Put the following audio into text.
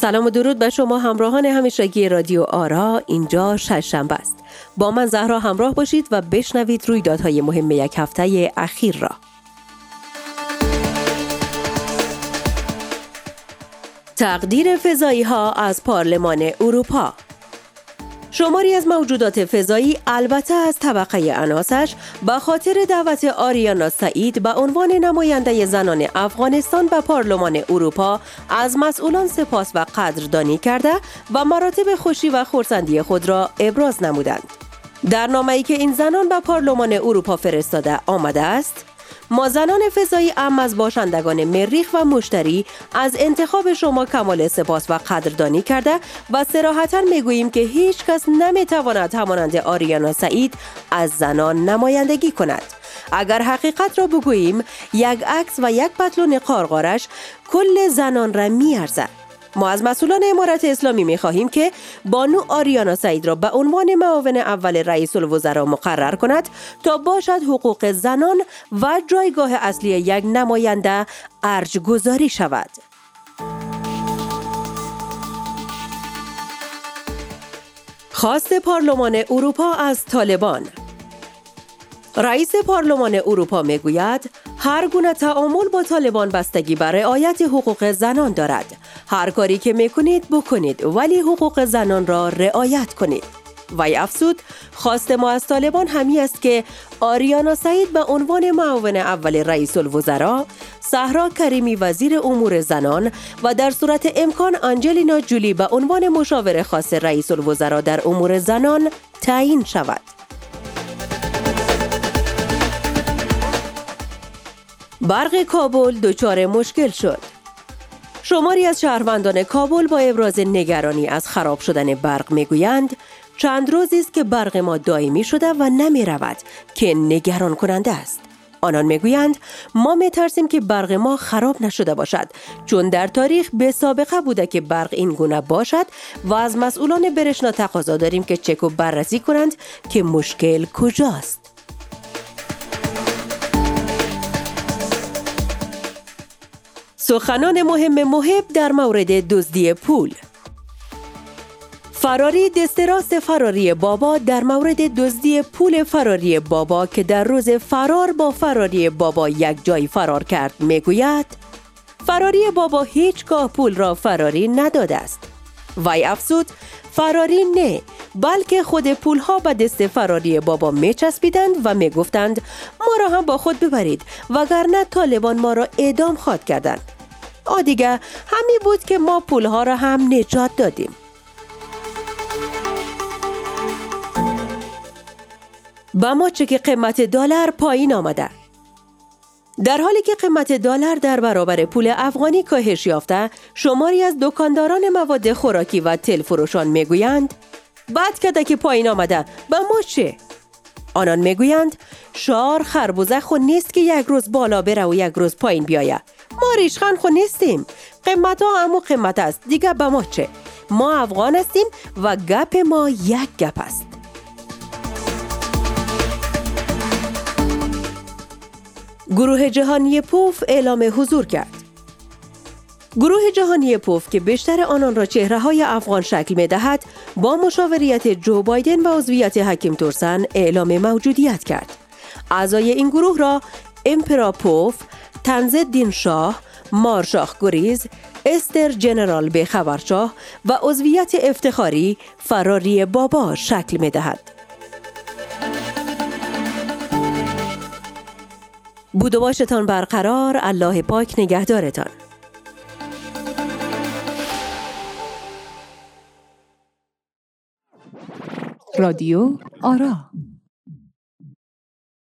سلام و درود به شما همراهان همیشگی رادیو آرا. اینجا شنبه است. با من زهرا همراه باشید و بشنوید رویدادهای مهم یک هفته اخیر را. تقدیر فضایی ها از پارلمان اروپا. شماری از موجودات فضایی البته از طبقه اناسش به خاطر دعوت آریانا سعید به عنوان نماینده زنان افغانستان به پارلمان اروپا از مسئولان سپاس و قدردانی کرده و مراتب خوشی و خورسندی خود را ابراز نمودند. در نامه‌ای که این زنان به پارلمان اروپا فرستاده آمده است ما زنان فضایی ام از باشندگان مریخ و مشتری از انتخاب شما کمال سپاس و قدردانی کرده و سراحتا می‌گوییم که هیچ کس نمی‌تواند همانند آریانا سعید از زنان نمایندگی کند. اگر حقیقت را بگوییم یک عکس و یک پتلون قارقارش کل زنان را میارزد. ما از مسئولان امارت اسلامی می خواهیم که بانو آریانا سعید را به عنوان معاون اول رئیس الوزراء مقرر کند تا باشد حقوق زنان و جایگاه اصلی یک نماینده ارج گذاری شود. خواست پارلمان اروپا از طالبان رئیس پارلمان اروپا می‌گوید هر گونه تعامل با طالبان بستگی بر رعایت حقوق زنان دارد. هر کاری که می‌کنید بکنید ولی حقوق زنان را رعایت کنید. وی افسود خواست ما از طالبان همی است که آریانا سعید به عنوان معاون اول رئیس الوزراء صحرا کریمی وزیر امور زنان و در صورت امکان آنجلینا جولی به عنوان مشاور خاص رئیس الوزراء در امور زنان تعیین شود. برق کابل دچار مشکل شد. شماری از شهروندان کابل با ابراز نگرانی از خراب شدن برق می‌گویند چند روزی است که برق ما دائمی شده و نمی رود که نگران کننده است. آنان می‌گویند ما میترسیم که برق ما خراب نشده باشد چون در تاریخ به سابقه بوده که برق این گونه باشد و از مسئولان برشنا تقاضا داریم که چک و بررسی کنند که مشکل کجاست. سخنان مهم محب در مورد دزدی پول. فراری دستراست فراری بابا در مورد دزدی پول فراری بابا که در روز فرار با فراری بابا یک جای فرار کرد می‌گوید فراری بابا هیچگاه پول را فراری نداده است. وی افزود فراری نه بلکه خود پولها به دست فراری بابا میچسبیدند و می‌گفتند ما را هم با خود ببرید وگرنه طالبان ما را اعدام خواد کردند. آ دیگه همی بود که ما پولها را هم نجات دادیم. با ما چه که قیمت دلار پایین آمده. در حالی که قیمت دلار در برابر پول افغانی کاهش یافته شماری از دکانداران مواد خوراکی و تل فروشان می‌گویند بعد کده که پایین آمده به ما چه؟ آنان می‌گویند شار خربوزه خود نیست که یک روز بالا بره و یک روز پایین بیاید ما ریشخان خو نیستیم. قیمت ها همو قیمت است. دیگه به ما چه؟ ما افغان هستیم و گپ ما یک گپ است. گروه جهانی پوف اعلام حضور کرد. گروه جهانی پوف که بیشتر آنان را چهره های افغان شکل می دهد با مشاوریت جو بایدن و عضویت حکیم تورسن اعلام موجودیت کرد. اعضای این گروه را امپرا پوف، تنزدین شاه، مارشاخ گریز، استر جنرال به خبرشاه و عضویت افتخاری فراری بابا شکل می دهد. بود باشتان برقرار الله پاک نگهدارتان رادیو آرا.